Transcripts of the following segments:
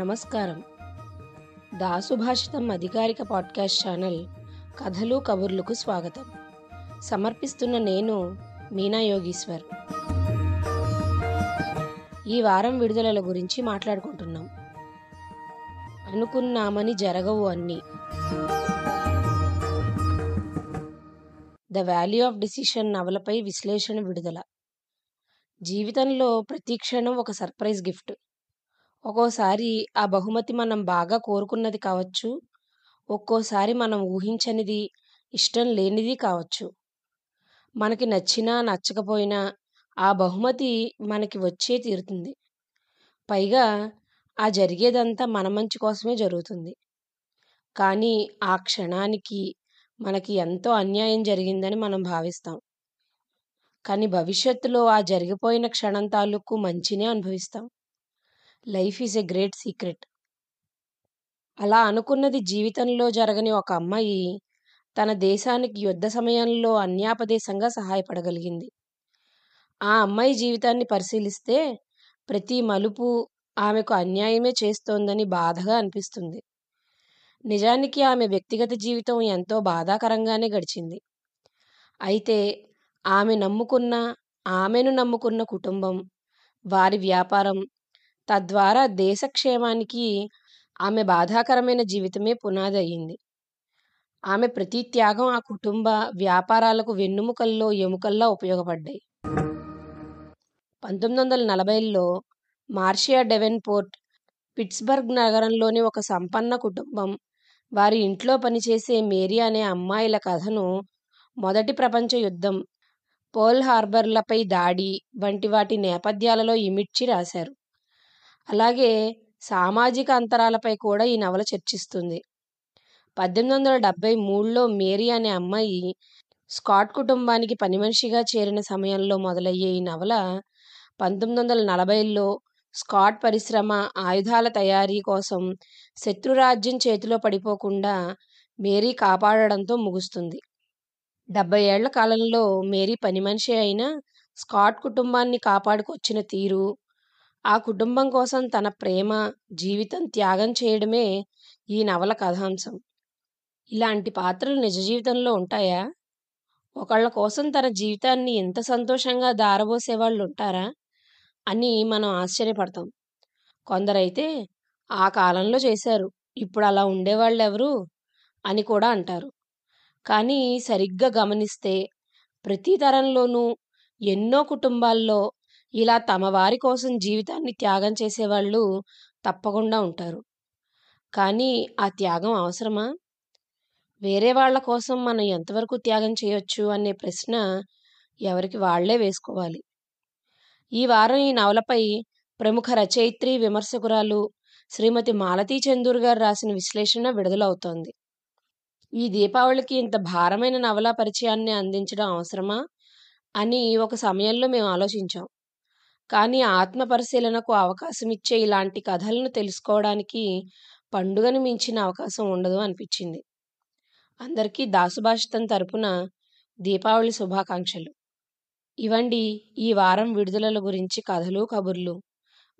నమస్కారం. దాసుభాషితం అధికారిక podcast channel కథలు కబుర్లకు స్వాగతం. సమర్పిస్తున్న నేను మీనా యోగీశ్వర్. ఈ వారం విడుదలల గురించి మాట్లాడుకుంటున్నాం. అనుకున్నామని జరగవు అన్నీ. ద వాల్యూ ఆఫ్ డిసిషన్ నవలపై విశ్లేషణ విడుదల. జీవితంలో ప్రతి క్షణం ఒక సర్ప్రైజ్ గిఫ్ట్. ఒక్కోసారి ఆ బహుమతి మనం బాగా కోరుకున్నది కావచ్చు. ఒక్కోసారి మనం ఊహించనిది ఇష్టం లేనిది కావచ్చు. మనకి నచ్చినా నచ్చకపోయినా ఆ బహుమతి మనకి వచ్చే తీరుతుంది. పైగా ఆ జరిగేదంతా మన మంచి కోసమే జరుగుతుంది. కానీ ఆ క్షణానికి మనకి ఎంతో అన్యాయం జరిగిందని మనం భావిస్తాం. కానీ భవిష్యత్తులో ఆ జరిగిపోయిన క్షణం తాలూకు మంచినే అనుభవిస్తాం. Life is a great secret. అలా అనుకున్నది జీవితంలో జరగని ఒక అమ్మాయి తన దేశానికి యుద్ధ సమయంలో అన్యాపదేశంగా సహాయపడగలిగింది. ఆ అమ్మాయి జీవితాన్ని పరిశీలిస్తే ప్రతి మలుపు ఆమెకు అన్యాయమే చేస్తోందని బాధగా అనిపిస్తుంది. నిజానికి ఆమె వ్యక్తిగత జీవితం ఎంతో బాధాకరంగానే గడిచింది. అయితే ఆమె నమ్ముకున్న ఆమెను నమ్ముకున్న కుటుంబం వారి వ్యాపారం తద్వారా దేశక్షేమానికి ఆమె బాధాకరమైన జీవితమే పునాది అయింది ఆమె ప్రతి త్యాగం ఆ కుటుంబ వ్యాపారాలకు వెన్నుముకల్లో ఎముకల్లా ఉపయోగపడ్డాయి. పంతొమ్మిది వందల నలభైలో మార్షియా డెవెన్పోర్ట్ పిట్స్బర్గ్ నగరంలోని ఒక సంపన్న కుటుంబం వారి ఇంట్లో పనిచేసే మేరీ అనే అమ్మాయిల కథను మొదటి ప్రపంచ యుద్ధం పోల్ హార్బర్లపై దాడి వంటి వాటి నేపథ్యాలలో ఇమిడ్చి రాశారు. అలాగే సామాజిక అంతరాలపై కూడా ఈ నవల చర్చిస్తుంది. పద్దెనిమిది వందల డెబ్బై మూడులో మేరీ అనే అమ్మాయి స్కాట్ కుటుంబానికి పని మనిషిగా చేరిన సమయంలో మొదలయ్యే ఈ నవల పంతొమ్మిది వందల నలభైలో స్కాట్ పరిశ్రమ ఆయుధాల తయారీ కోసం శత్రురాజ్యం చేతిలో పడిపోకుండా మేరీ కాపాడడంతో ముగుస్తుంది. డెబ్బై ఏళ్ళ కాలంలో మేరీ పని మనిషి అయిన స్కాట్ కుటుంబాన్ని కాపాడుకొచ్చిన తీరు ఆ కుటుంబం కోసం తన ప్రేమ జీవితం త్యాగం చేయడమే ఈ నవల కథాంశం. ఇలాంటి పాత్రలు నిజ జీవితంలో ఉంటాయా? ఒకళ్ళ కోసం తన జీవితాన్ని ఎంత సంతోషంగా దారబోసే వాళ్ళు ఉంటారా అని మనం ఆశ్చర్యపడతాం. కొందరైతే ఆ కాలంలో చేశారు ఇప్పుడు అలా ఉండేవాళ్ళు ఎవరు అని కూడా అంటారు. కానీ సరిగ్గా గమనిస్తే ప్రతి తరంలోనూ ఎన్నో కుటుంబాల్లో ఇలా తమ వారి కోసం జీవితాన్ని త్యాగం చేసేవాళ్ళు తప్పకుండా ఉంటారు. కానీ ఆ త్యాగం అవసరమా? వేరే వాళ్ళ కోసం మనం ఎంతవరకు త్యాగం చేయొచ్చు అనే ప్రశ్న ఎవరికి వాళ్ళే వేసుకోవాలి. ఈ వారం ఈ నవలపై ప్రముఖ రచయిత్రి విమర్శకురాలు శ్రీమతి మాలతీ చందూర్ గారు రాసిన విశ్లేషణ విడుదలవుతోంది. ఈ దీపావళికి ఇంత భారమైన నవల పరిచయాన్ని అందించడం అవసరమా? అని ఒక సమయంలో మేము ఆలోచించాం. కానీ ఆత్మ పరిశీలనకు అవకాశం ఇచ్చే ఇలాంటి కథలను తెలుసుకోవడానికి పండుగను మించిన అవకాశం ఉండదు అనిపించింది. అందరికీ దాసుభాషితం తరపున దీపావళి శుభాకాంక్షలు. ఇవండి ఈ వారం విడుదలల గురించి కథలు కబుర్లు.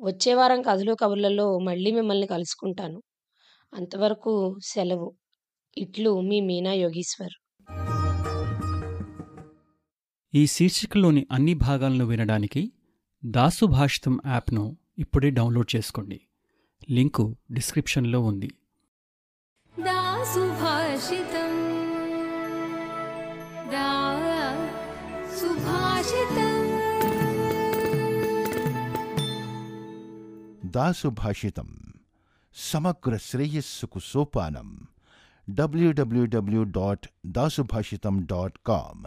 వచ్చే వారం కథలు కబుర్లలో మళ్ళీ మిమ్మల్ని కలుసుకుంటాను. అంతవరకు సెలవు. ఇట్లు మీ మీనా యోగీశ్వర్. ఈ శీర్షికలోని అన్ని భాగాలను వినడానికి దాసు భాషితం యాప్ను ఇప్పుడే డౌన్లోడ్ చేసుకోండి. లింకు డిస్క్రిప్షన్లో ఉంది. దాసుభాషితం. సమగ్ర శ్రేయస్సుకు సోపానం. W W W dot Dasubhashitam dot com